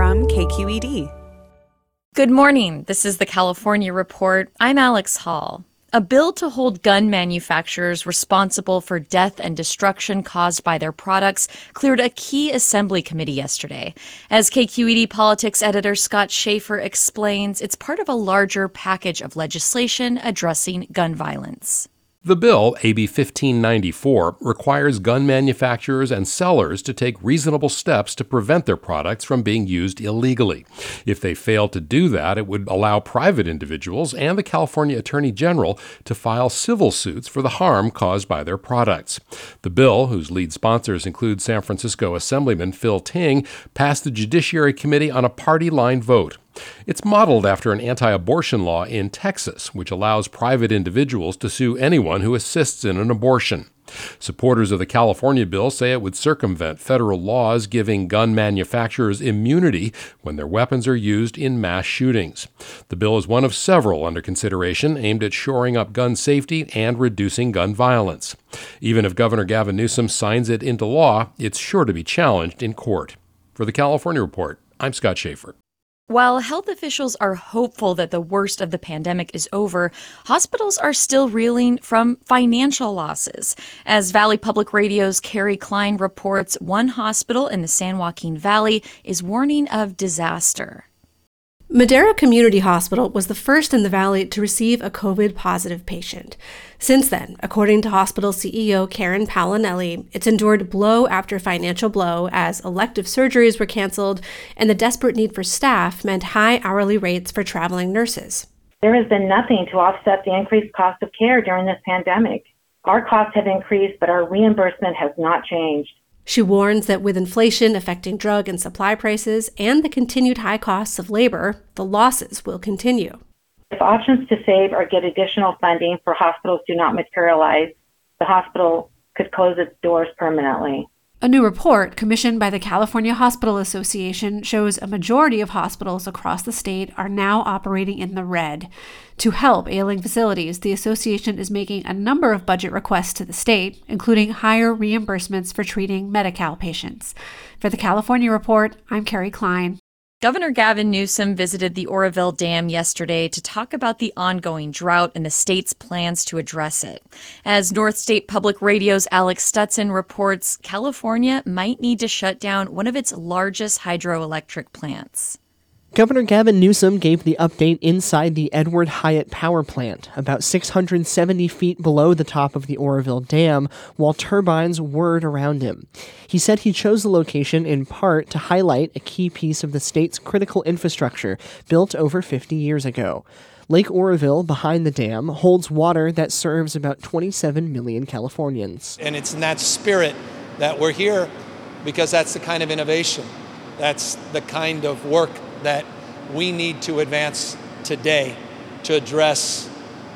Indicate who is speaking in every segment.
Speaker 1: From KQED.
Speaker 2: Good morning. This is the California Report. I'm Alex Hall. A bill to hold gun manufacturers responsible for death and destruction caused by their products cleared a key assembly committee yesterday. As KQED politics editor Scott Shafer explains, it's part of a larger package of legislation addressing gun violence.
Speaker 3: The bill, AB 1594, requires gun manufacturers and sellers to take reasonable steps to prevent their products from being used illegally. If they fail to do that, it would allow private individuals and the California Attorney General to file civil suits for the harm caused by their products. The bill, whose lead sponsors include San Francisco Assemblyman Phil Ting, passed the Judiciary Committee on a party line vote. It's modeled after an anti abortion law in Texas, which allows private individuals to sue anyone who assists in an abortion. Supporters of the California bill say it would circumvent federal laws giving gun manufacturers immunity when their weapons are used in mass shootings. The bill is one of several under consideration aimed at shoring up gun safety and reducing gun violence. Even if Governor Gavin Newsom signs it into law, it's sure to be challenged in court. For the California Report, I'm Scott Shafer.
Speaker 2: While health officials are hopeful that the worst of the pandemic is over, hospitals are still reeling from financial losses. As Valley Public Radio's Kerry Klein reports, one hospital in the San Joaquin Valley is warning of disaster.
Speaker 4: Madera Community Hospital was the first in the valley to receive a COVID positive patient. Since then, according to hospital CEO Karen Paolinelli, it's endured blow after financial blow as elective surgeries were canceled and the desperate need for staff meant high hourly rates for traveling nurses.
Speaker 5: There has been nothing to offset the increased cost of care during this pandemic. Our costs have increased, but our reimbursement has not changed.
Speaker 4: She warns that with inflation affecting drug and supply prices and the continued high costs of labor, the losses will continue.
Speaker 5: If options to save or get additional funding for hospitals do not materialize, the hospital could close its doors permanently.
Speaker 4: A new report commissioned by the California Hospital Association shows a majority of hospitals across the state are now operating in the red. To help ailing facilities, the association is making a number of budget requests to the state, including higher reimbursements for treating Medi Cal patients. For the California Report, I'm Kerry Klein.
Speaker 2: Governor Gavin Newsom visited the Oroville Dam yesterday to talk about the ongoing drought and the state's plans to address it. As North State Public Radio's Alec Stutson reports, California might need to shut down one of its largest hydroelectric plants.
Speaker 6: Governor Gavin Newsom gave the update inside the Edward Hyatt power plant, about 670 feet below the top of the Oroville Dam, while turbines whirred around him. He said he chose the location in part to highlight a key piece of the state's critical infrastructure built over 50 years ago. Lake Oroville, behind the dam, holds water that serves about 27 million Californians.
Speaker 7: And it's in that spirit that we're here because that's the kind of innovation, that's the kind of work that we need to advance today to address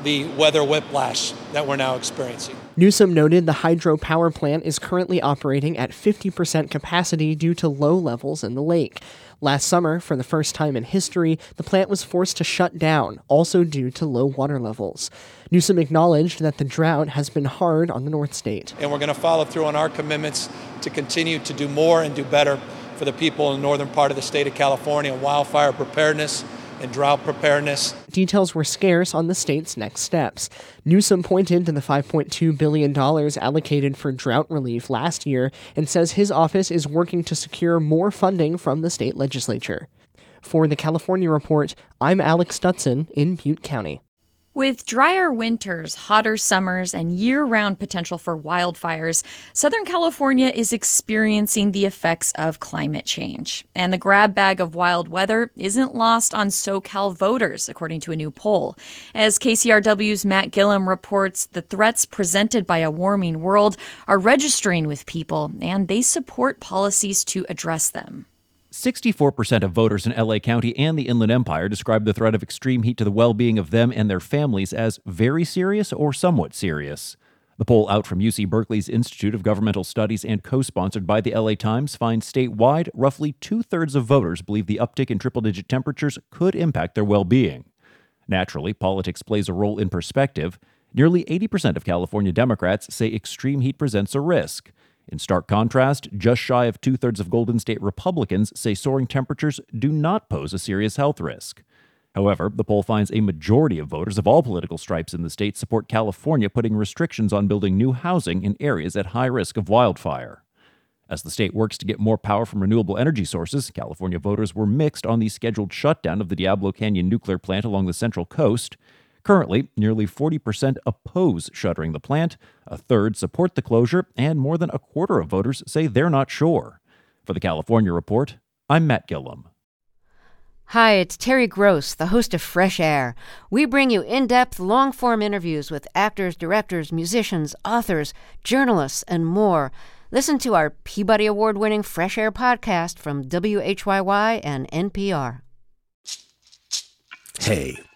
Speaker 7: the weather whiplash that we're now experiencing.
Speaker 6: Newsom noted the hydropower plant is currently operating at 50% capacity due to low levels in the lake. Last summer, for the first time in history, the plant was forced to shut down, also due to low water levels. Newsom acknowledged that the drought has been hard on the North State.
Speaker 7: And we're going to follow through on our commitments to continue to do more and do better for the people in the northern part of the state of California wildfire preparedness and drought preparedness.
Speaker 6: Details were scarce on the state's next steps. Newsom pointed to the $5.2 billion allocated for drought relief last year and says his office is working to secure more funding from the state legislature. For the California Report, I'm Alec Stutson in Butte County.
Speaker 2: With drier winters, hotter summers, and year round potential for wildfires, Southern California is experiencing the effects of climate change. And the grab bag of wild weather isn't lost on SoCal voters, according to a new poll. As KCRW's Matt Guilhem reports, the threats presented by a warming world are registering with people, and they support policies to address them.
Speaker 8: 64% of voters in LA County and the Inland Empire describe the threat of extreme heat to the well being of them and their families as very serious or somewhat serious. The poll out from UC Berkeley's Institute of Governmental Studies and co sponsored by the LA Times finds statewide roughly two thirds of voters believe the uptick in triple digit temperatures could impact their well being. Naturally, politics plays a role in perspective. Nearly 80% of California Democrats say extreme heat presents a risk. In stark contrast, just shy of two thirds of Golden State Republicans say soaring temperatures do not pose a serious health risk. However, the poll finds a majority of voters of all political stripes in the state support California putting restrictions on building new housing in areas at high risk of wildfire. As the state works to get more power from renewable energy sources, California voters were mixed on the scheduled shutdown of the Diablo Canyon nuclear plant along the Central Coast. Currently, nearly 40% oppose shuttering the plant, a third support the closure, and more than a quarter of voters say they're not sure. For the California Report, I'm Matt Guilhem.
Speaker 9: Hi, it's Terry Gross, the host of Fresh Air. We bring you in depth, long form interviews with actors, directors, musicians, authors, journalists, and more. Listen to our Peabody Award winning Fresh Air podcast from WHYY and NPR.
Speaker 10: Hey.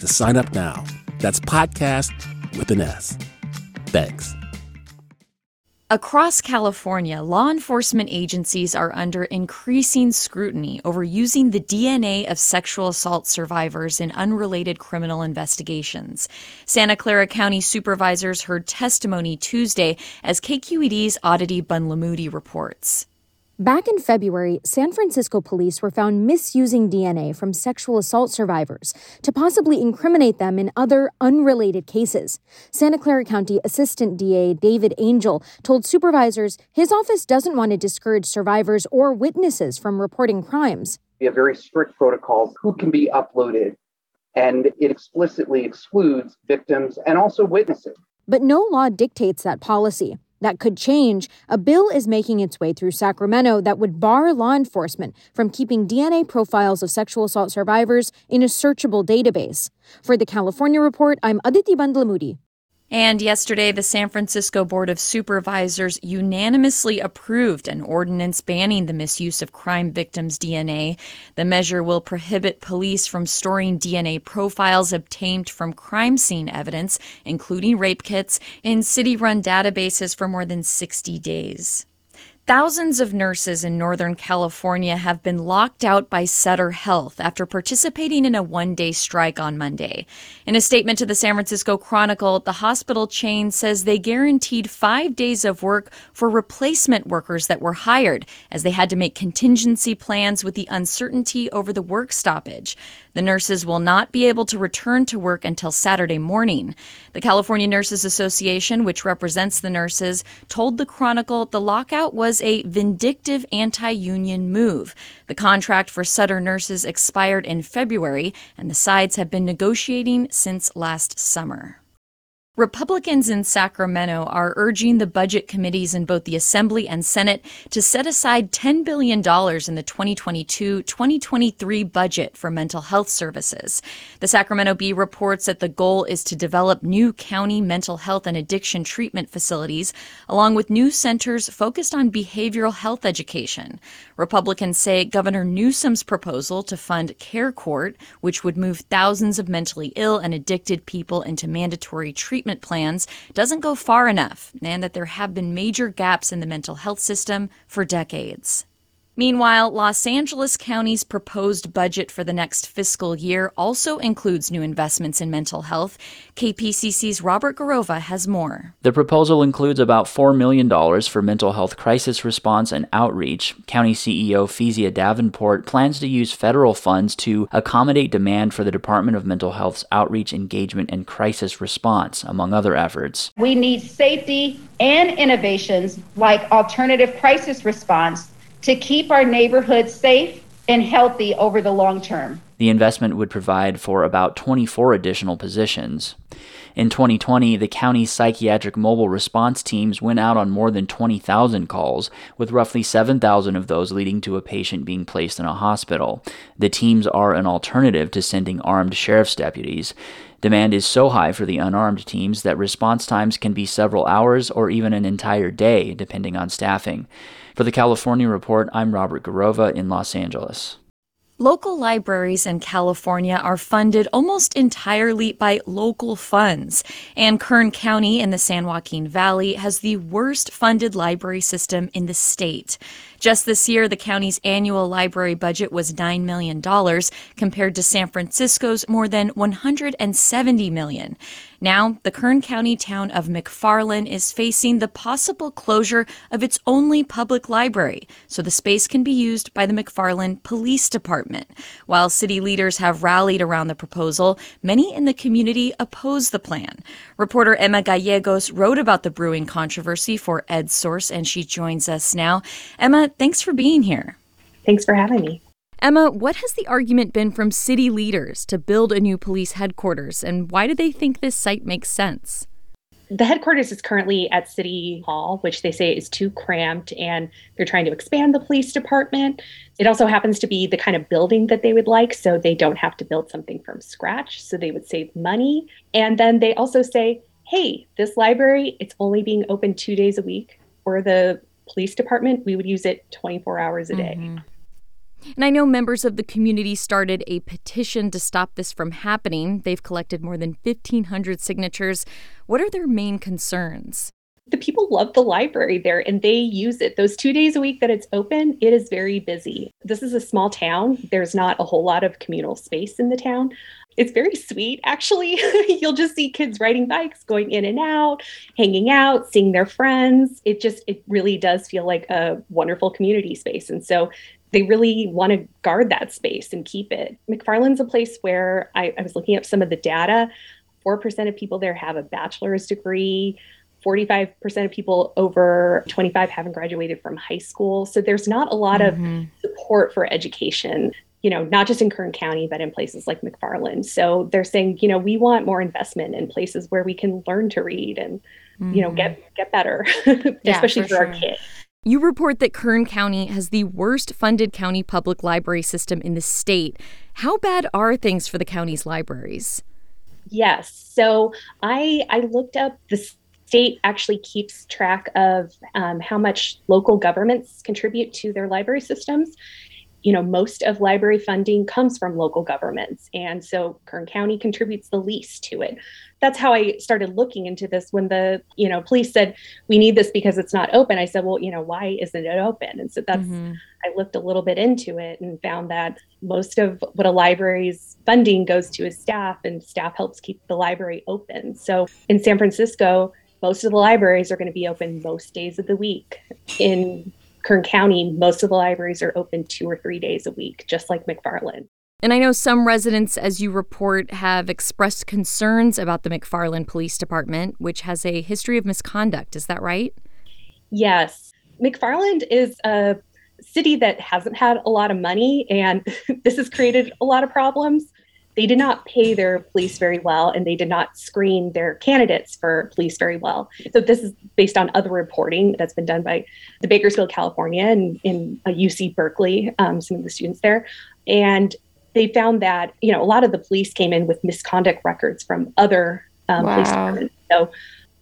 Speaker 10: to sign up now. That's podcast with an S. Thanks.
Speaker 2: Across California, law enforcement agencies are under increasing scrutiny over using the DNA of sexual assault survivors in unrelated criminal investigations. Santa Clara County supervisors heard testimony Tuesday as KQED's Aditi Bandlamudi reports.
Speaker 11: Back in February, San Francisco police were found misusing DNA from sexual assault survivors to possibly incriminate them in other unrelated cases. Santa Clara County Assistant DA David Angel told supervisors his office doesn't want to discourage survivors or witnesses from reporting crimes.
Speaker 12: We have very strict protocols who can be uploaded, and it explicitly excludes victims and also witnesses.
Speaker 11: But no law dictates that policy that could change, a bill is making its way through Sacramento that would bar law enforcement from keeping DNA profiles of sexual assault survivors in a searchable database. For the California Report, I'm Aditi Bandlamudi.
Speaker 2: And yesterday, the San Francisco Board of Supervisors unanimously approved an ordinance banning the misuse of crime victims' DNA. The measure will prohibit police from storing DNA profiles obtained from crime scene evidence, including rape kits, in city run databases for more than 60 days. Thousands of nurses in Northern California have been locked out by Sutter Health after participating in a one day strike on Monday. In a statement to the San Francisco Chronicle, the hospital chain says they guaranteed five days of work for replacement workers that were hired, as they had to make contingency plans with the uncertainty over the work stoppage. The nurses will not be able to return to work until Saturday morning. The California Nurses Association, which represents the nurses, told the Chronicle the lockout was a vindictive anti union move. The contract for Sutter nurses expired in February, and the sides have been negotiating since last summer. Republicans in Sacramento are urging the budget committees in both the Assembly and Senate to set aside $10 billion in the 2022 2023 budget for mental health services. The Sacramento Bee reports that the goal is to develop new county mental health and addiction treatment facilities, along with new centers focused on behavioral health education. Republicans say Governor Newsom's proposal to fund Care Court, which would move thousands of mentally ill and addicted people into mandatory treatment plans doesn't go far enough, and that there have been major gaps in the mental health system for decades. Meanwhile, Los Angeles County's proposed budget for the next fiscal year also includes new investments in mental health. KPCC's Robert Garrova has more.
Speaker 13: The proposal includes about $4 million for mental health crisis response and outreach. County CEO Fesia Davenport plans to use federal funds to accommodate demand for the Department of Mental Health's outreach, engagement, and crisis response, among other efforts.
Speaker 14: We need safety and innovations like alternative crisis response to keep our neighborhoods safe and healthy over the long term.
Speaker 13: The investment would provide for about 24 additional positions. In 2020, the county's psychiatric mobile response teams went out on more than 20,000 calls, with roughly 7,000 of those leading to a patient being placed in a hospital. The teams are an alternative to sending armed sheriff's deputies. Demand is so high for the unarmed teams that response times can be several hours or even an entire day, depending on staffing. For the California Report, I'm Robert Garrova in Los Angeles.
Speaker 2: Local libraries in California are funded almost entirely by local funds, and Kern County in the San Joaquin Valley has the worst funded library system in the state. Just this year, the county's annual library budget was $9 million compared to San Francisco's more than $170 million. Now, the Kern County town of McFarland is facing the possible closure of its only public library, so the space can be used by the McFarland Police Department. While city leaders have rallied around the proposal, many in the community oppose the plan. Reporter Emma Gallegos wrote about the brewing controversy for EdSource, and she joins us now. Emma, thanks for being here.
Speaker 15: Thanks for having me.
Speaker 2: Emma, what has the argument been from city leaders to build a new police headquarters, and why do they think this site makes sense?
Speaker 15: The headquarters is currently at City Hall, which they say is too cramped, and they're trying to expand the police department. It also happens to be the kind of building that they would like, so they don't have to build something from scratch, so they would save money. And then they also say, hey, this library, it's only being open two days a week. For the police department, we would use it 24 hours a day. Mm-hmm.
Speaker 2: And I know members of the community started a petition to stop this from happening. They've collected more than 1,500 signatures. What are their main concerns?
Speaker 15: The people love the library there and they use it. Those two days a week that it's open, it is very busy. This is a small town. There's not a whole lot of communal space in the town. It's very sweet, actually. You'll just see kids riding bikes, going in and out, hanging out, seeing their friends. It just, it really does feel like a wonderful community space. And so they really want to guard that space and keep it. McFarland's a place where I, I was looking up some of the data. 4% of people there have a bachelor's degree. 45% of people over 25 haven't graduated from high school. So there's not a lot mm-hmm. of support for education, you know, not just in Kern County, but in places like McFarland. So they're saying, you know, we want more investment in places where we can learn to read and, mm-hmm. you know, get mm-hmm. get better, yeah, especially for, for sure. our kids.
Speaker 2: You report that Kern County has the worst funded county public library system in the state. How bad are things for the county's libraries?
Speaker 15: Yes. So I I looked up the state actually keeps track of um, how much local governments contribute to their library systems you know, most of library funding comes from local governments. And so Kern County contributes the least to it. That's how I started looking into this when the, you know, police said, we need this because it's not open. I said, well, you know, why isn't it open? And so that's, mm-hmm. I looked a little bit into it and found that most of what a library's funding goes to is staff, and staff helps keep the library open. So in San Francisco, most of the libraries are going to be open most days of the week. In Kern County, most of the libraries are open two or three days a week, just like McFarland.
Speaker 2: And I know some residents, as you report, have expressed concerns about the McFarland Police Department, which has a history of misconduct. Is that right?
Speaker 15: Yes. McFarland is a city that hasn't had a lot of money, and this has created a lot of problems they did not pay their police very well and they did not screen their candidates for police very well. So this is based on other reporting that's been done by the Bakersfield, Californian, and in UC uh, Berkeley, um, some of the students there, and they found that you know a lot of the police came in with misconduct records from other um, wow. police departments. So,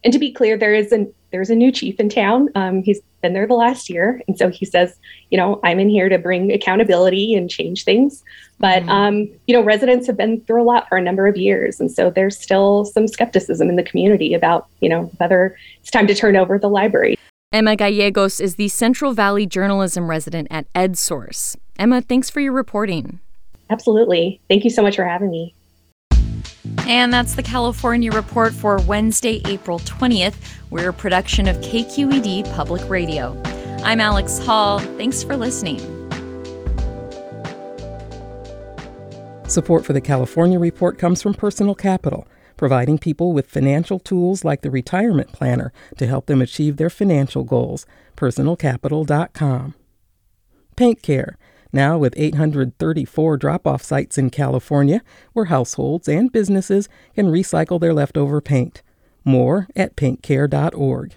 Speaker 15: and to be clear, there is an there's a new chief in town. Um, he's been there the last year. And so he says, you know, I'm in here to bring accountability and change things. But, mm-hmm. um, you know, residents have been through a lot for a number of years. And so there's still some skepticism in the community about, you know, whether it's time to turn over the library.
Speaker 2: Emma Gallegos is the Central Valley journalism resident at EdSource. Emma, thanks for your reporting.
Speaker 15: Absolutely. Thank you so much for having me.
Speaker 2: And that's the California Report for Wednesday, April 20th. We're a production of KQED Public Radio. I'm Alex Hall. Thanks for listening.
Speaker 16: Support for the California Report comes from Personal Capital, providing people with financial tools like the retirement planner to help them achieve their financial goals. PersonalCapital.com. Paint Care, now with 834 drop off sites in California where households and businesses can recycle their leftover paint. More at paintcare.org.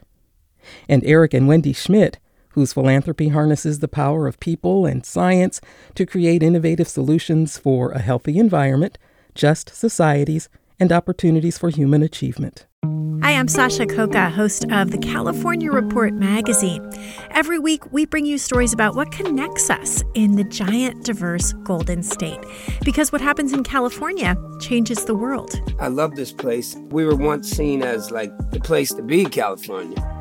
Speaker 16: And Eric and Wendy Schmidt, whose philanthropy harnesses the power of people and science to create innovative solutions for a healthy environment, just societies, and opportunities for human achievement.
Speaker 17: Hi, I'm Sasha Khokha, host of the California Report magazine. Every week, we bring you stories about what connects us in the giant, diverse Golden State. Because what happens in California changes the world.
Speaker 18: I love this place. We were once seen as like the place to be, California.